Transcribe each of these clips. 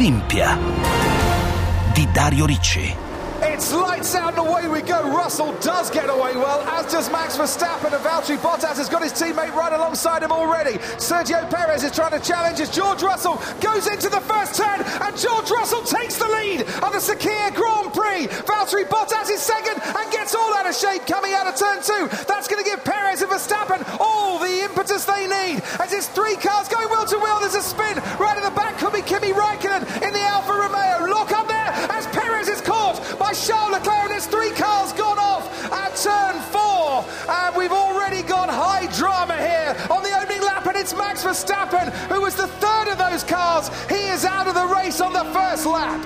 Olimpia di Dario Ricci. It's lights out and away we go. Russell does get away well, as does Max Verstappen. And Valtteri Bottas has got his teammate right alongside him already. Sergio Perez is trying to challenge as George Russell goes into the first turn, and George Russell takes the lead of the Sakia Grand Prix. Valtteri Bottas is second and gets all out of shape coming out of turn two. That's going to give Perez and Verstappen all the impetus they need. As it's three cars going wheel to wheel, there's a spin right at the back. Could be Kimi Raikkonen in the Alfa Romeo. Look up by Charles Leclerc and three cars gone off at turn four. And we've already got high drama here on the opening lap, and it's Max Verstappen, who was the third of those cars. He is out of the race on the first lap.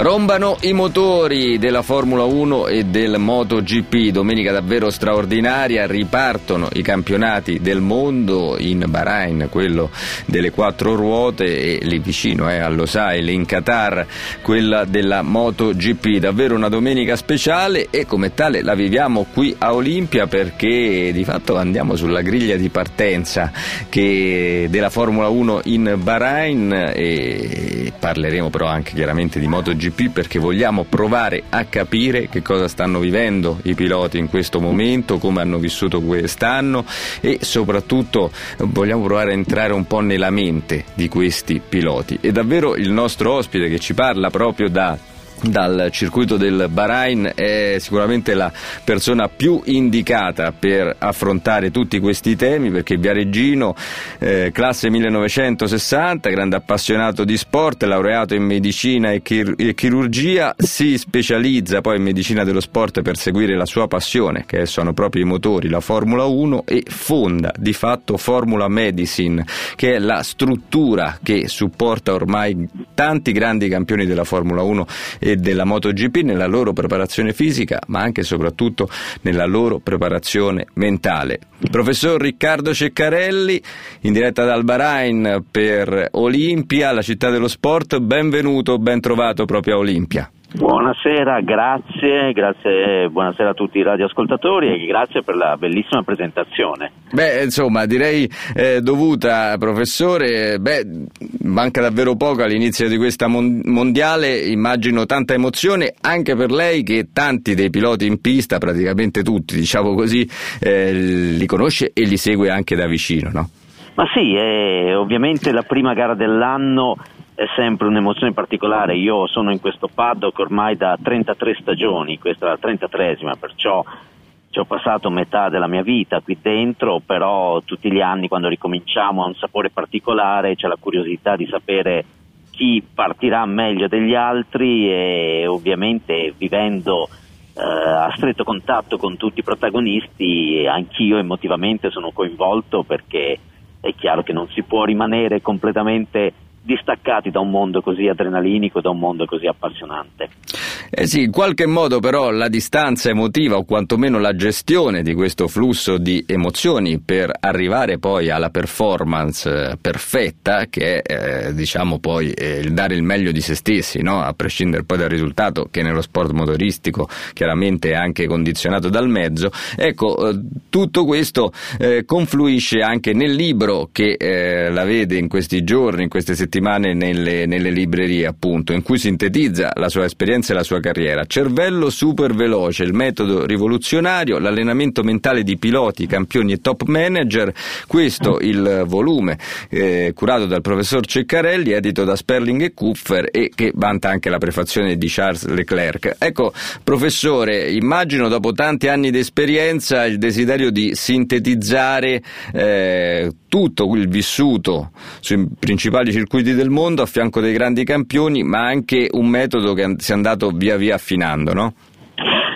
Rombano i motori della Formula 1 e del MotoGP, domenica davvero straordinaria, ripartono i campionati del mondo in Bahrain, quello delle quattro ruote e lì vicino eh, all'Osail in Qatar, quella della MotoGP, davvero una domenica speciale e come tale la viviamo qui a Olimpia perché di fatto andiamo sulla griglia di partenza della Formula 1 in Bahrain e parleremo però anche chiaramente di MotoGP perché vogliamo provare a capire che cosa stanno vivendo i piloti in questo momento, come hanno vissuto quest'anno e soprattutto vogliamo provare a entrare un po' nella mente di questi piloti. E davvero il nostro ospite che ci parla proprio da dal circuito del Bahrain è sicuramente la persona più indicata per affrontare tutti questi temi perché Viareggino, eh, classe 1960, grande appassionato di sport, laureato in medicina e, chir- e, chirurgia, si specializza poi in medicina dello sport per seguire la sua passione che sono proprio i motori, la Formula 1 e fonda di fatto Formula Medicine che è la struttura che supporta ormai tanti grandi campioni della Formula 1 e della MotoGP nella loro preparazione fisica, ma anche e soprattutto nella loro preparazione mentale. Il professor Riccardo Ceccarelli, in diretta dal Bahrain per Olimpia, la città dello sport, benvenuto, ben trovato proprio a Olimpia. Buonasera, grazie, grazie, buonasera a tutti i radioascoltatori e grazie per la bellissima presentazione. Beh, insomma, direi eh, dovuta, professore, beh, manca davvero poco all'inizio di questa mon- mondiale, immagino tanta emozione anche per lei che tanti dei piloti in pista, praticamente tutti, diciamo così, eh, li conosce e li segue anche da vicino, no? Ma sì, è ovviamente la prima gara dell'anno è sempre un'emozione particolare. Io sono in questo paddock ormai da 33 stagioni, questa è la 33esima, perciò ci ho passato metà della mia vita qui dentro, però tutti gli anni quando ricominciamo ha un sapore particolare, c'è la curiosità di sapere chi partirà meglio degli altri e ovviamente vivendo eh, a stretto contatto con tutti i protagonisti, anch'io emotivamente sono coinvolto perché è chiaro che non si può rimanere completamente distaccati da un mondo così adrenalinico, da un mondo così appassionante. Eh sì, in qualche modo però la distanza emotiva o quantomeno la gestione di questo flusso di emozioni per arrivare poi alla performance eh, perfetta che è eh, diciamo poi eh, il dare il meglio di se stessi, no? a prescindere poi dal risultato che nello sport motoristico chiaramente è anche condizionato dal mezzo. Ecco, eh, tutto questo eh, confluisce anche nel libro che la vede in questi giorni, in queste settimane nelle, nelle librerie appunto, in cui sintetizza la sua esperienza e la sua carriera. Cervello super veloce, il metodo rivoluzionario, l'allenamento mentale di piloti, campioni e top manager. Questo il volume eh, curato dal professor Ceccarelli, edito da Sperling e Kupfer e che vanta anche la prefazione di Charles Leclerc. Ecco, professore, immagino dopo tanti anni di esperienza il desiderio di sintetizzare eh, tutto il vissuto sui principali circuiti del mondo a fianco dei grandi campioni, ma anche un metodo che si è andato via via affinando, no?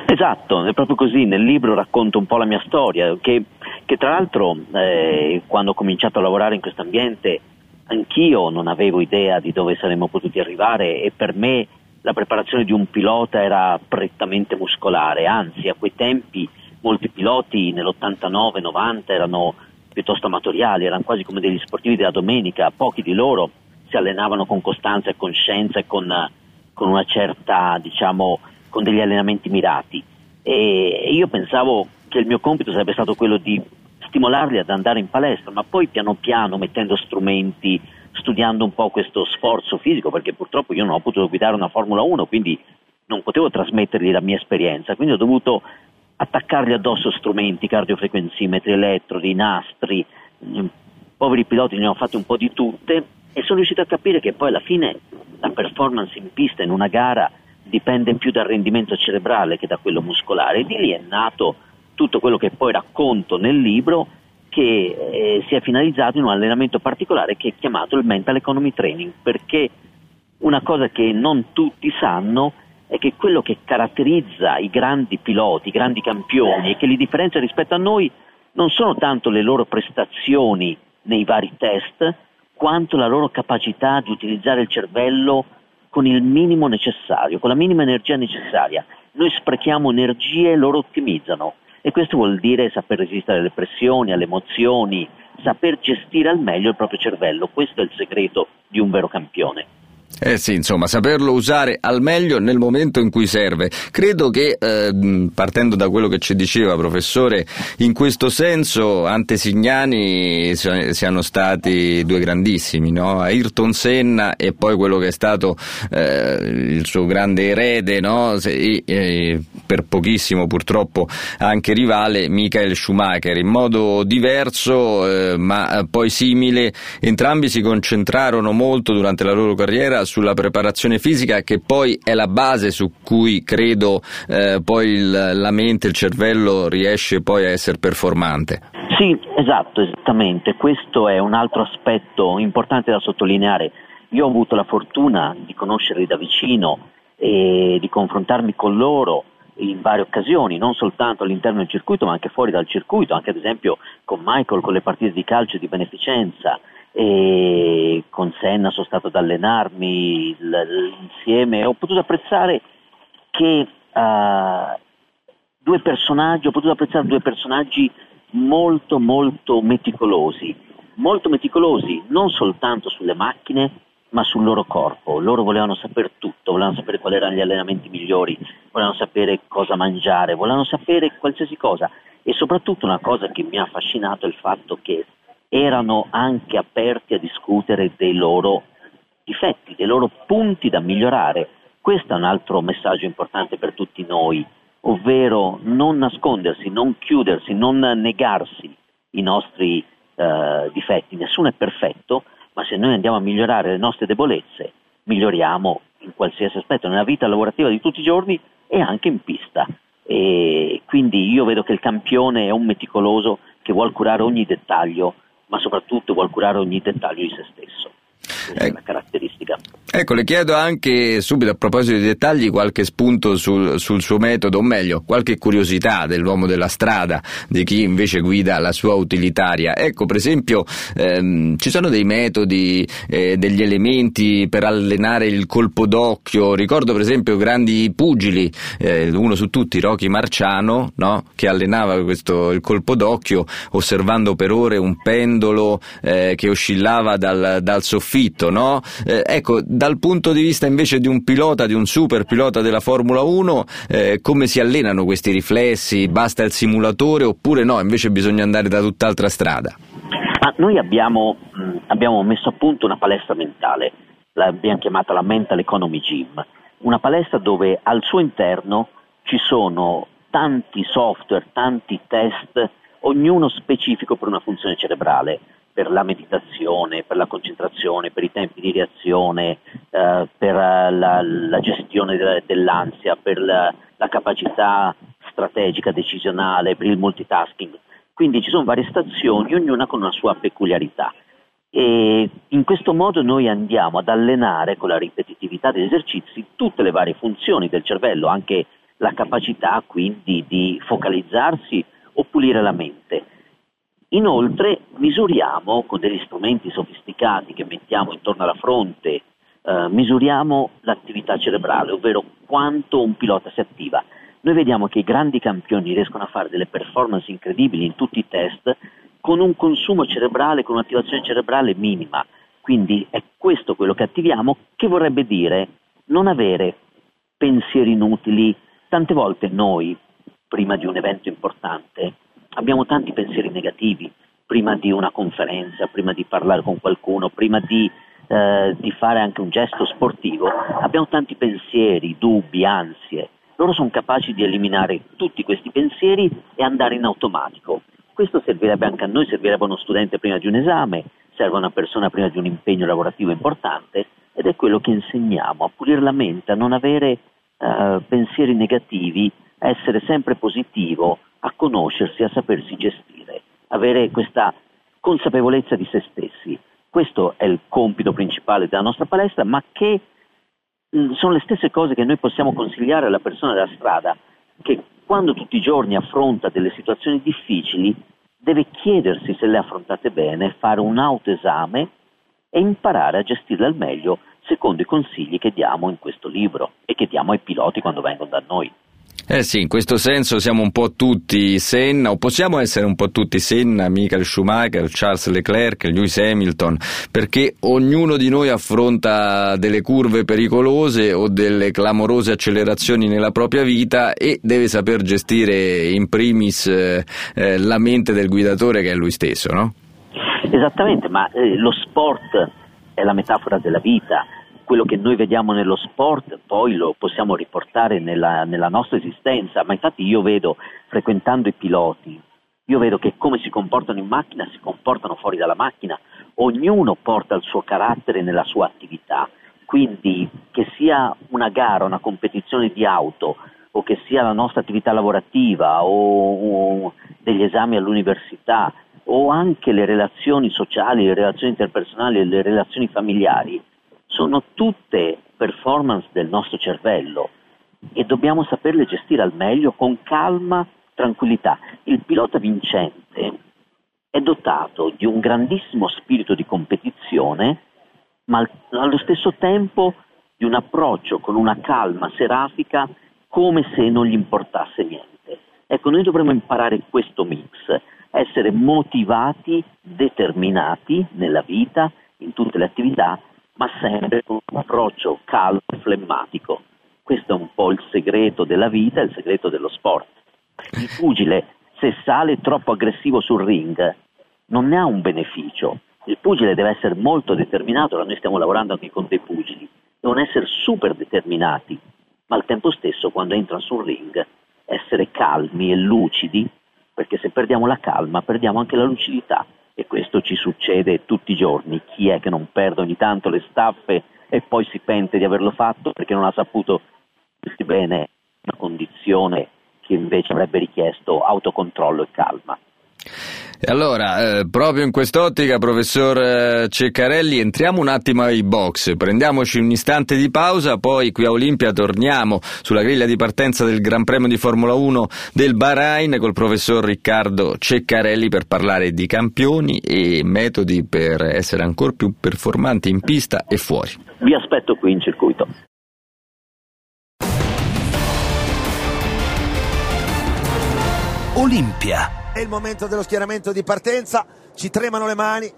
Esatto, è proprio così, nel libro racconto un po' la mia storia, che, che tra l'altro eh, quando ho cominciato a lavorare in questo ambiente anch'io non avevo idea di dove saremmo potuti arrivare e per me la preparazione di un pilota era prettamente muscolare, anzi a quei tempi molti piloti nell'89-90 erano piuttosto amatoriali, erano quasi come degli sportivi della domenica, pochi di loro si allenavano con costanza e con scienza e con, con una certa, diciamo, con degli allenamenti mirati. E io pensavo che il mio compito sarebbe stato quello di stimolarli ad andare in palestra, ma poi piano piano mettendo strumenti, studiando un po' questo sforzo fisico, perché purtroppo io non ho potuto guidare una Formula 1, quindi non potevo trasmettergli la mia esperienza, quindi ho dovuto attaccargli addosso strumenti, cardiofrequenzimetri, elettrodi, nastri, mm, poveri piloti ne hanno fatti un po' di tutte e sono riuscito a capire che poi alla fine la performance in pista in una gara dipende più dal rendimento cerebrale che da quello muscolare. E di lì è nato tutto quello che poi racconto nel libro che eh, si è finalizzato in un allenamento particolare che è chiamato il Mental Economy Training perché una cosa che non tutti sanno è che quello che caratterizza i grandi piloti, i grandi campioni e che li differenzia rispetto a noi non sono tanto le loro prestazioni nei vari test, quanto la loro capacità di utilizzare il cervello con il minimo necessario, con la minima energia necessaria. Noi sprechiamo energie, loro ottimizzano e questo vuol dire saper resistere alle pressioni, alle emozioni, saper gestire al meglio il proprio cervello. Questo è il segreto di un vero campione. Eh sì, insomma, saperlo usare al meglio nel momento in cui serve. Credo che, eh, partendo da quello che ci diceva, professore, in questo senso Antesignani siano stati due grandissimi, no? Ayrton Senna e poi quello che è stato eh, il suo grande erede, no? e, e, per pochissimo purtroppo anche rivale, Michael Schumacher. In modo diverso, eh, ma poi simile, entrambi si concentrarono molto durante la loro carriera sulla preparazione fisica che poi è la base su cui credo eh, poi il, la mente, il cervello riesce poi a essere performante. Sì, esatto, esattamente. Questo è un altro aspetto importante da sottolineare. Io ho avuto la fortuna di conoscerli da vicino e di confrontarmi con loro in varie occasioni, non soltanto all'interno del circuito ma anche fuori dal circuito, anche ad esempio con Michael con le partite di calcio di beneficenza. E con Senna sono stato ad allenarmi insieme, ho potuto apprezzare che uh, due personaggi, ho potuto apprezzare due personaggi molto molto meticolosi, molto meticolosi non soltanto sulle macchine ma sul loro corpo, loro volevano sapere tutto, volevano sapere quali erano gli allenamenti migliori, volevano sapere cosa mangiare, volevano sapere qualsiasi cosa e soprattutto una cosa che mi ha affascinato è il fatto che erano anche aperti a discutere dei loro difetti, dei loro punti da migliorare. Questo è un altro messaggio importante per tutti noi, ovvero non nascondersi, non chiudersi, non negarsi i nostri eh, difetti. Nessuno è perfetto, ma se noi andiamo a migliorare le nostre debolezze, miglioriamo in qualsiasi aspetto, nella vita lavorativa di tutti i giorni e anche in pista. E quindi io vedo che il campione è un meticoloso che vuole curare ogni dettaglio ma soprattutto vuol curare ogni dettaglio di se stesso. È una caratteristica. Ecco, le chiedo anche subito a proposito di dettagli qualche spunto sul, sul, suo metodo, o meglio, qualche curiosità dell'uomo della strada, di chi invece guida la sua utilitaria. Ecco, per esempio, ehm, ci sono dei metodi, eh, degli elementi per allenare il colpo d'occhio. Ricordo per esempio grandi pugili, eh, uno su tutti, Rocky Marciano, no? che allenava questo, il colpo d'occhio osservando per ore un pendolo eh, che oscillava dal, dal soffitto. No? Eh, ecco, dal punto di vista invece di un pilota, di un super pilota della Formula 1, eh, come si allenano questi riflessi? Basta il simulatore oppure no? Invece bisogna andare da tutt'altra strada? Ma noi abbiamo, mh, abbiamo messo a punto una palestra mentale, l'abbiamo chiamata la Mental Economy Gym, una palestra dove al suo interno ci sono tanti software, tanti test, ognuno specifico per una funzione cerebrale per la meditazione, per la concentrazione, per i tempi di reazione, eh, per la, la gestione de, dell'ansia, per la, la, capacità strategica, decisionale, per il multitasking. Quindi ci sono varie stazioni, ognuna con una sua peculiarità. E in questo modo noi andiamo ad allenare con la ripetitività degli esercizi tutte le varie funzioni del cervello, anche la capacità quindi di focalizzarsi o pulire la mente. Inoltre misuriamo con degli strumenti sofisticati che mettiamo intorno alla fronte, eh, misuriamo l'attività cerebrale, ovvero quanto un pilota si attiva. Noi vediamo che i grandi campioni riescono a fare delle performance incredibili in tutti i test con un consumo cerebrale, con un'attivazione cerebrale minima. Quindi è questo quello che attiviamo, che vorrebbe dire non avere pensieri inutili. Tante volte noi, prima di un evento importante, abbiamo tanti pensieri negativi prima di una conferenza, prima di parlare con qualcuno, prima di, eh, di fare anche un gesto sportivo, abbiamo tanti pensieri, dubbi, ansie. Loro sono capaci di eliminare tutti questi pensieri e andare in automatico. Questo servirebbe anche a noi, servirebbe a uno studente prima di un esame, serve a una persona prima di un impegno lavorativo importante ed è quello che insegniamo, a pulire la mente, a non avere eh, pensieri negativi, a essere sempre positivo, a conoscersi, a sapersi gestire, avere questa consapevolezza di se stessi. Questo è il compito principale della nostra palestra, ma che mm, sono le stesse cose che noi possiamo consigliare alla persona della strada, che quando tutti i giorni affronta delle situazioni difficili, deve chiedersi se le affrontate bene, fare un autoesame e imparare a gestirle al meglio secondo i consigli che diamo in questo libro e che diamo ai piloti quando vengono da noi. Eh sì, in questo senso siamo un po' tutti Senna, o possiamo essere un po' tutti Senna, Michael Schumacher, Charles Leclerc, Lewis Hamilton, perché ognuno di noi affronta delle curve pericolose o delle clamorose accelerazioni nella propria vita e deve saper gestire in primis eh, eh la mente del guidatore che è lui stesso, no? Esattamente, ma eh, lo sport è la metafora della vita quello che noi vediamo nello sport poi lo possiamo riportare nella, nella nostra esistenza, ma infatti io vedo, frequentando i piloti, io vedo che come si comportano in macchina si comportano fuori dalla macchina, ognuno porta il suo carattere nella sua attività, quindi che sia una gara, una competizione di auto o che sia la nostra attività lavorativa o, o degli esami all'università o anche le relazioni sociali, le relazioni interpersonali e le relazioni familiari, sono tutte performance del nostro cervello e dobbiamo saperle gestire al meglio con calma, tranquillità. Il pilota vincente è dotato di un grandissimo spirito di competizione, ma allo stesso tempo di un approccio con una calma serafica come se non gli importasse niente. Ecco, noi dovremmo imparare questo mix, essere motivati, determinati nella vita, in tutte le attività, ma sempre con un approccio calmo e flemmatico. Questo è un po' il segreto della vita, il segreto dello sport. Il pugile, se sale troppo aggressivo sul ring, non ne ha un beneficio. Il pugile deve essere molto determinato, ora noi stiamo lavorando anche con dei pugili, devono essere super determinati, ma al tempo stesso quando entrano sul ring essere calmi e lucidi, perché se perdiamo la calma perdiamo anche la lucidità questo ci succede tutti i giorni. Chi è che non perde ogni tanto le staffe e poi si pente di averlo fatto perché non ha saputo bene una condizione che invece avrebbe richiesto autocontrollo e calma. E allora, eh, proprio in quest'ottica, professor eh, Ceccarelli, entriamo un attimo ai box, prendiamoci un istante di pausa, poi qui a Olimpia torniamo sulla griglia di partenza del Gran Premio di Formula 1 del Bahrain col professor Riccardo Ceccarelli per parlare di campioni e metodi per essere ancora più performanti in pista e fuori. Vi aspetto qui in circuito. Olimpia è il momento dello schieramento di partenza, ci tremano le mani,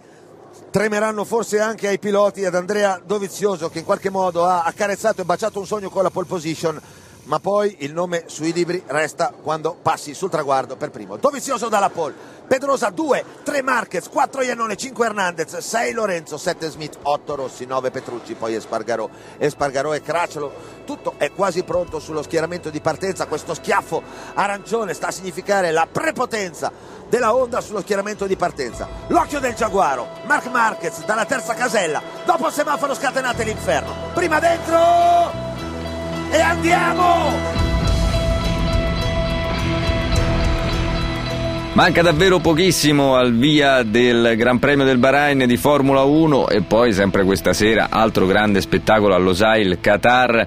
tremeranno forse anche ai piloti ad Andrea Dovizioso che in qualche modo ha accarezzato e baciato un sogno con la pole position ma poi il nome sui libri resta quando passi sul traguardo per primo. Dovizioso dalla pole. Pedrosa 2, 3 Marquez, 4 Iannone, 5 Hernandez, 6 Lorenzo, 7 Smith, 8 Rossi, 9 Petrucci, poi Espargarò, Espargarò e Cracciolo. Tutto è quasi pronto sullo schieramento di partenza. Questo schiaffo arancione sta a significare la prepotenza della Honda sullo schieramento di partenza. L'occhio del Giaguaro, Mark Marquez dalla terza casella, dopo il semaforo scatenate l'inferno. Prima dentro! E andiamo! Manca davvero pochissimo al via del Gran Premio del Bahrain di Formula 1 e poi sempre questa sera altro grande spettacolo all'Osail Qatar.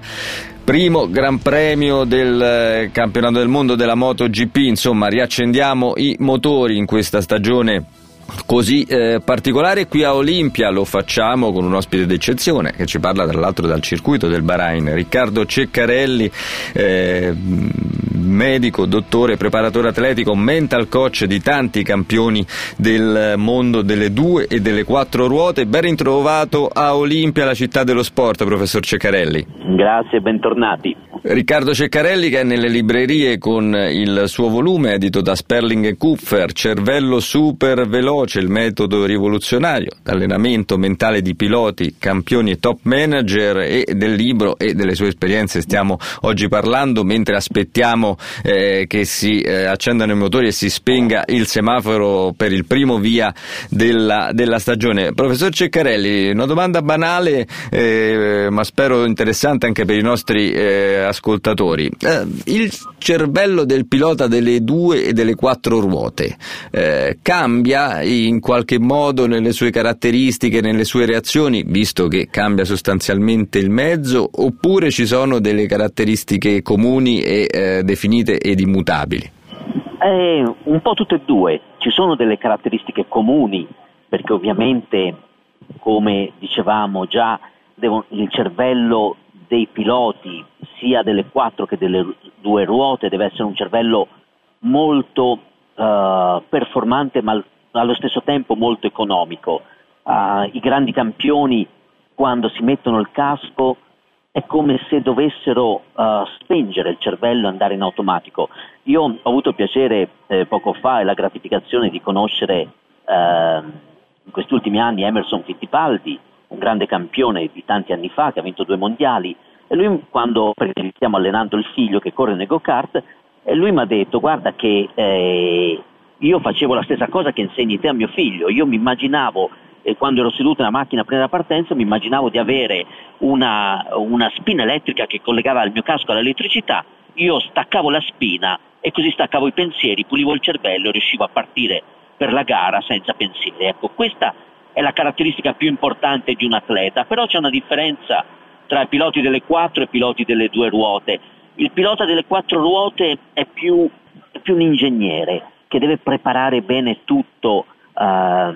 Primo Gran Premio del eh, campionato del mondo della MotoGP, insomma riaccendiamo i motori in questa stagione così eh, particolare qui a Olimpia lo facciamo con un ospite d'eccezione che ci parla tra l'altro dal circuito del Bahrain Riccardo Ceccarelli eh, medico, dottore, preparatore atletico, mental coach di tanti campioni del mondo delle due e delle quattro ruote. Ben ritrovato a Olimpia, la città dello sport, professor Ceccarelli. Grazie, bentornati. Riccardo Ceccarelli che è nelle librerie con il suo volume edito da Sperling e Kupfer, Cervello super veloce, il metodo rivoluzionario, allenamento mentale di piloti, campioni e top manager e del libro e delle sue esperienze stiamo oggi parlando mentre aspettiamo eh, che si eh, accendano i motori e si spenga il semaforo per il primo via della, della stagione. Professor Ceccarelli, una domanda banale eh, ma spero interessante anche per i nostri eh, ascoltatori. Eh, il cervello del pilota delle due e delle quattro ruote eh, cambia in qualche modo nelle sue caratteristiche, nelle sue reazioni, visto che cambia sostanzialmente il mezzo, oppure ci sono delle caratteristiche comuni e eh, definite ed immutabili? Eh, un po' tutte e due. Ci sono delle caratteristiche comuni, perché ovviamente, come dicevamo già, il cervello dei piloti, sia delle quattro che delle due ruote, deve essere un cervello molto uh, performante ma allo stesso tempo molto economico. Uh, I grandi campioni quando si mettono il casco è come se dovessero uh, spengere il cervello e andare in automatico. Io ho avuto il piacere eh, poco fa e la gratificazione di conoscere eh, in questi ultimi anni Emerson Fittipaldi, un grande campione di tanti anni fa che ha vinto due mondiali e lui quando perché stiamo allenando il figlio che corre nei go-kart e lui mi ha detto guarda che eh, io facevo la stessa cosa che insegni te a mio figlio, io mi immaginavo e quando ero seduto nella macchina prima della partenza mi immaginavo di avere una, una spina elettrica che collegava il mio casco all'elettricità, io staccavo la spina e così staccavo i pensieri, pulivo il cervello e riuscivo a partire per la gara senza pensieri. Ecco, questa è la caratteristica più importante di un atleta, però c'è una differenza tra i piloti delle quattro e i piloti delle due ruote. Il pilota delle quattro ruote è più, è più un ingegnere che deve preparare bene tutto eh,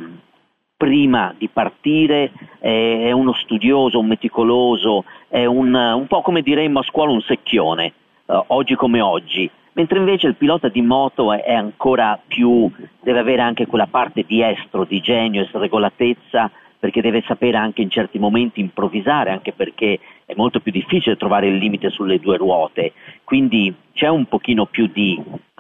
prima di partire, è, uno studioso, un meticoloso, è un, un po' come diremmo a scuola un secchione, eh, oggi come oggi. Mentre invece il pilota di moto è, ancora più, deve avere anche quella parte di estro, di genio e sregolatezza, perché deve sapere anche in certi momenti improvvisare, anche perché è molto più difficile trovare il limite sulle due ruote, quindi c'è un pochino più di,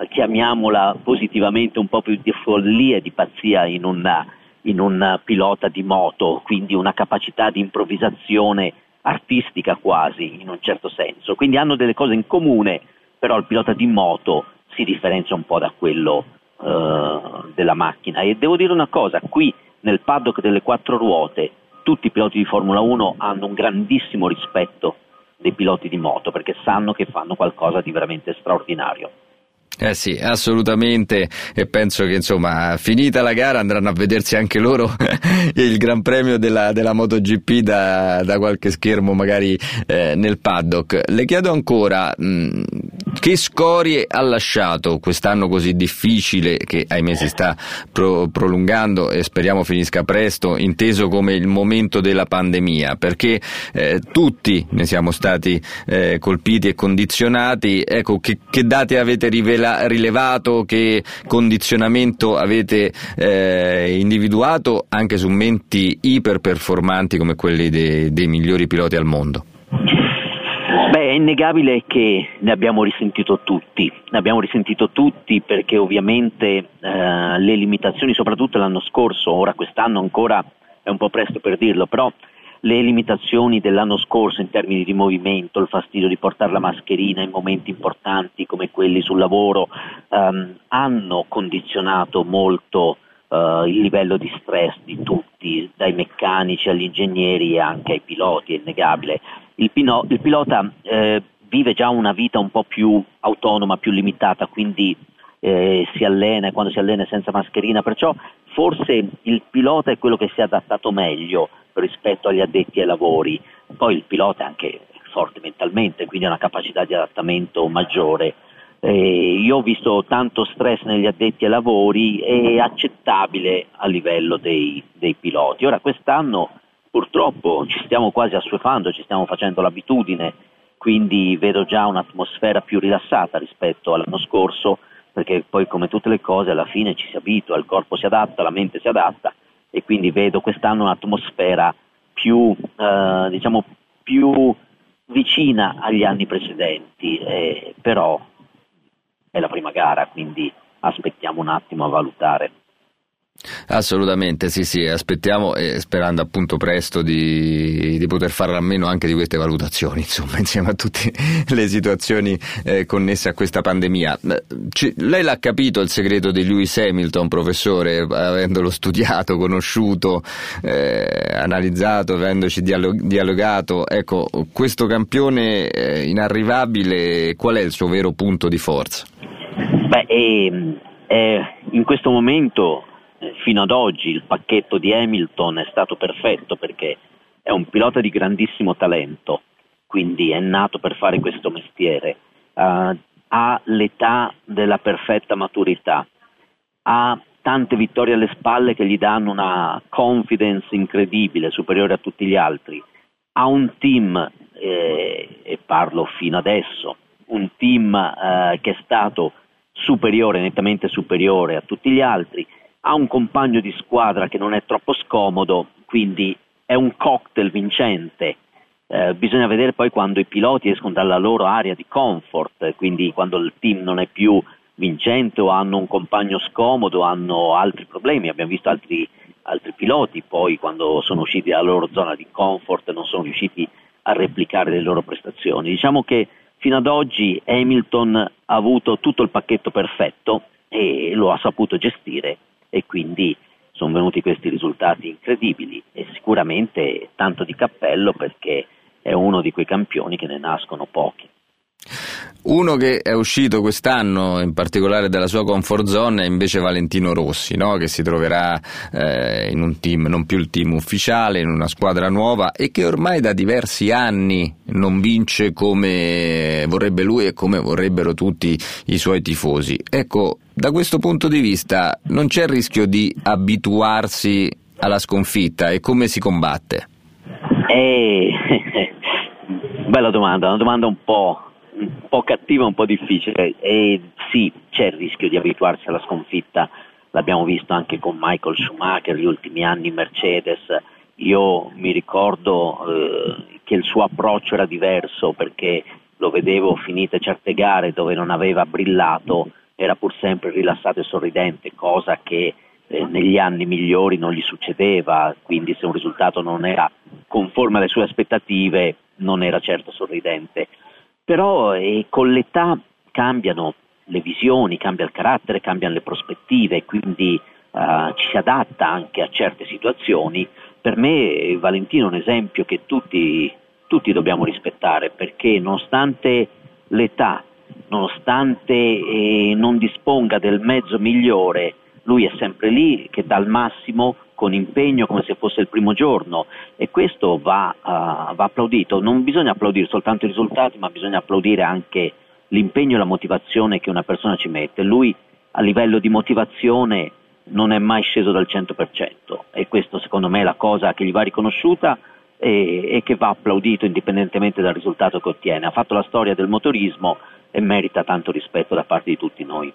chiamiamola positivamente, un po' più di follia e di pazzia in un, in un pilota di moto, quindi una capacità di improvvisazione artistica quasi, in un certo senso, quindi hanno delle cose in comune però il pilota di moto si differenzia un po' da quello eh, della macchina. E devo dire una cosa, qui nel paddock delle quattro ruote tutti i piloti di Formula 1 hanno un grandissimo rispetto dei piloti di moto perché sanno che fanno qualcosa di veramente straordinario. Eh sì, assolutamente e penso che insomma finita la gara andranno a vedersi anche loro il Gran Premio della, della MotoGP da, da, qualche schermo magari eh, nel paddock. Le chiedo ancora mh, che scorie ha lasciato quest'anno così difficile che ahimè si sta pro- prolungando e speriamo finisca presto, inteso come il momento della pandemia, perché eh, tutti ne siamo stati eh, colpiti e condizionati. Ecco, che, che dati avete rivela- rilevato, che condizionamento avete eh, individuato anche su menti iperperformanti come quelli de- dei migliori piloti al mondo? Beh, è innegabile che ne abbiamo risentito tutti, ne abbiamo risentito tutti perché ovviamente eh, le limitazioni, soprattutto l'anno scorso, ora quest'anno ancora è un po' presto per dirlo, però le limitazioni dell'anno scorso in termini di movimento, il fastidio di portare la mascherina in momenti importanti come quelli sul lavoro, ehm, hanno condizionato molto eh, il livello di stress di tutti, dai meccanici agli ingegneri e anche ai piloti, è innegabile. Il, pino, il pilota eh, vive già una vita un po' più autonoma, più limitata, quindi eh, si allena e quando si allena è senza mascherina, perciò forse il pilota è quello che si è adattato meglio rispetto agli addetti ai lavori, poi il pilota è anche forte mentalmente, quindi ha una capacità di adattamento maggiore. Eh, io ho visto tanto stress negli addetti ai lavori e accettabile a livello dei, dei piloti. Ora quest'anno purtroppo ci stiamo quasi assuefando, ci stiamo facendo l'abitudine quindi vedo già un'atmosfera più rilassata rispetto all'anno scorso, perché poi come tutte le cose alla fine ci si abitua, il corpo si adatta, la mente si adatta e quindi vedo quest'anno un'atmosfera più, eh, diciamo, più vicina agli anni precedenti, eh, però è la prima gara, quindi aspettiamo un attimo a valutare. Assolutamente, sì, sì, aspettiamo e sperando appunto presto di, di, poter fare a meno anche di queste valutazioni, insomma, insieme a tutte le situazioni eh, connesse a questa pandemia. C- lei l'ha capito il segreto di Lewis Hamilton, professore, avendolo studiato, conosciuto, eh, analizzato, avendoci dialog- dialogato. Ecco, questo campione eh, inarrivabile, qual è il suo vero punto di forza? Beh, ehm, in questo momento fino ad oggi il pacchetto di Hamilton è stato perfetto perché è un pilota di grandissimo talento, quindi è nato per fare questo mestiere, uh, ha l'età della perfetta maturità, ha tante vittorie alle spalle che gli danno una confidence incredibile, superiore a tutti gli altri, ha un team, eh, e parlo fino adesso, un team eh, che è stato superiore, nettamente superiore a tutti gli altri, ha un compagno di squadra che non è troppo scomodo, quindi è un cocktail vincente. Eh, bisogna vedere poi quando i piloti escono dalla loro area di comfort, quindi quando il team non è più vincente o hanno un compagno scomodo, hanno altri problemi. Abbiamo visto altri, altri piloti poi quando sono usciti dalla loro zona di comfort non sono riusciti a replicare le loro prestazioni. Diciamo che fino ad oggi Hamilton ha avuto tutto il pacchetto perfetto e lo ha saputo gestire e quindi sono venuti questi risultati incredibili e sicuramente tanto di cappello perché è uno di quei campioni che ne nascono pochi. Uno che è uscito quest'anno, in particolare dalla sua comfort zone, è invece Valentino Rossi, no? che si troverà eh, in un team, non più il team ufficiale, in una squadra nuova e che ormai da diversi anni non vince come vorrebbe lui e come vorrebbero tutti i suoi tifosi. Ecco, da questo punto di vista non c'è il rischio di abituarsi alla sconfitta e come si combatte? Eh, bella domanda, una domanda un po' un po' cattiva, un po' difficile. E sì, c'è il rischio di abituarsi alla sconfitta, l'abbiamo visto anche con Michael Schumacher gli ultimi anni in Mercedes, io mi ricordo eh, che il suo approccio era diverso perché lo vedevo finite certe gare dove non aveva brillato, era pur sempre rilassato e sorridente, cosa che eh, negli anni migliori non gli succedeva, quindi se un risultato non era conforme alle sue aspettative non era certo sorridente però eh, con l'età cambiano le visioni, cambia il carattere, cambiano le prospettive, quindi eh, ci si adatta anche a certe situazioni. Per me Valentino è un esempio che tutti, tutti dobbiamo rispettare perché nonostante l'età, nonostante eh, non disponga del mezzo migliore, lui è sempre lì che dà il massimo con impegno come se fosse il primo giorno e questo va, uh, va applaudito. Non bisogna applaudire soltanto i risultati, ma bisogna applaudire anche l'impegno e la motivazione che una persona ci mette. Lui a livello di motivazione non è mai sceso dal 100% e questo secondo me è la cosa che gli va riconosciuta e, e, che va applaudito indipendentemente dal risultato che ottiene. Ha fatto la storia del motorismo e merita tanto rispetto da parte di tutti noi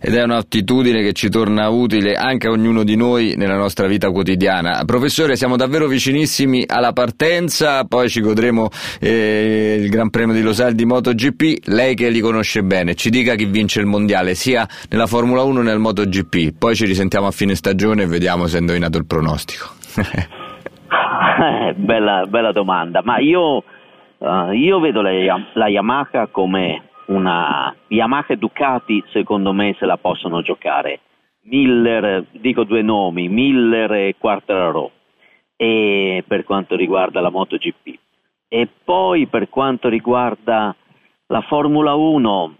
ed è un'attitudine che ci torna utile anche a ognuno di noi nella nostra vita quotidiana. Professore, siamo davvero vicinissimi alla partenza, poi ci godremo eh, il Gran Premio di Losail di MotoGP. Lei che li conosce bene, ci dica chi vince il mondiale sia nella Formula 1 che nel MotoGP. Poi ci risentiamo a fine stagione e vediamo se ha indovinato il pronostico. eh, bella, bella, domanda, ma io, uh, io vedo la, la Yamaha come una Yamaha e Ducati secondo me se la possono giocare. Miller, dico due nomi, Miller e Quartararo e per quanto riguarda la MotoGP. E poi per quanto riguarda la Formula 1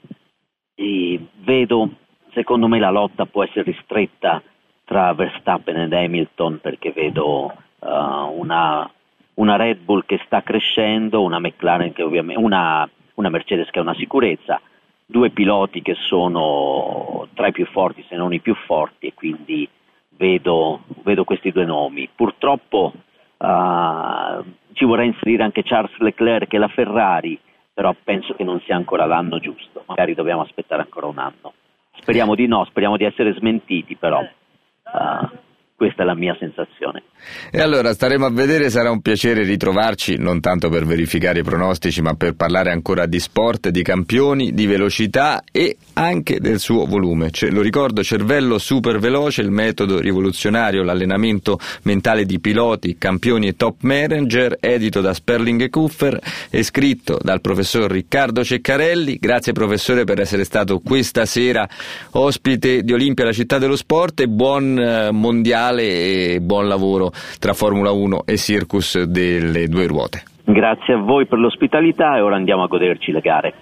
vedo, secondo me la lotta può essere ristretta tra Verstappen ed Hamilton perché vedo uh, una, una, Red Bull che sta crescendo, una McLaren che ovviamente, una una Mercedes che è una sicurezza, due piloti che sono tra i più forti se non i più forti e quindi vedo, vedo questi due nomi. Purtroppo uh, ci vorrei inserire anche Charles Leclerc e la Ferrari però penso che non sia ancora l'anno giusto, magari dobbiamo aspettare ancora un anno. Speriamo di no, speriamo di essere smentiti, però uh, questa è la mia sensazione. E allora staremo a vedere, sarà un piacere ritrovarci, non tanto per verificare i pronostici, ma per parlare ancora di sport, di campioni, di velocità e anche del suo volume. Cioè, lo ricordo, cervello super veloce, il metodo rivoluzionario, l'allenamento mentale di piloti, campioni e top manager, edito da Sperling e Kuffer e scritto dal professor Riccardo Ceccarelli. Grazie professore per essere stato questa sera ospite di Olimpia, la città dello sport e buon eh, mondiale e buon lavoro tra Formula 1 e Circus delle due ruote. Grazie a voi per l'ospitalità e ora andiamo a goderci le gare.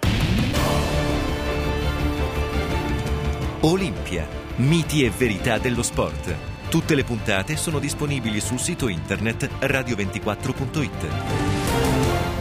Olimpia, miti e verità dello sport. Tutte le puntate sono disponibili sul sito internet radio24.it.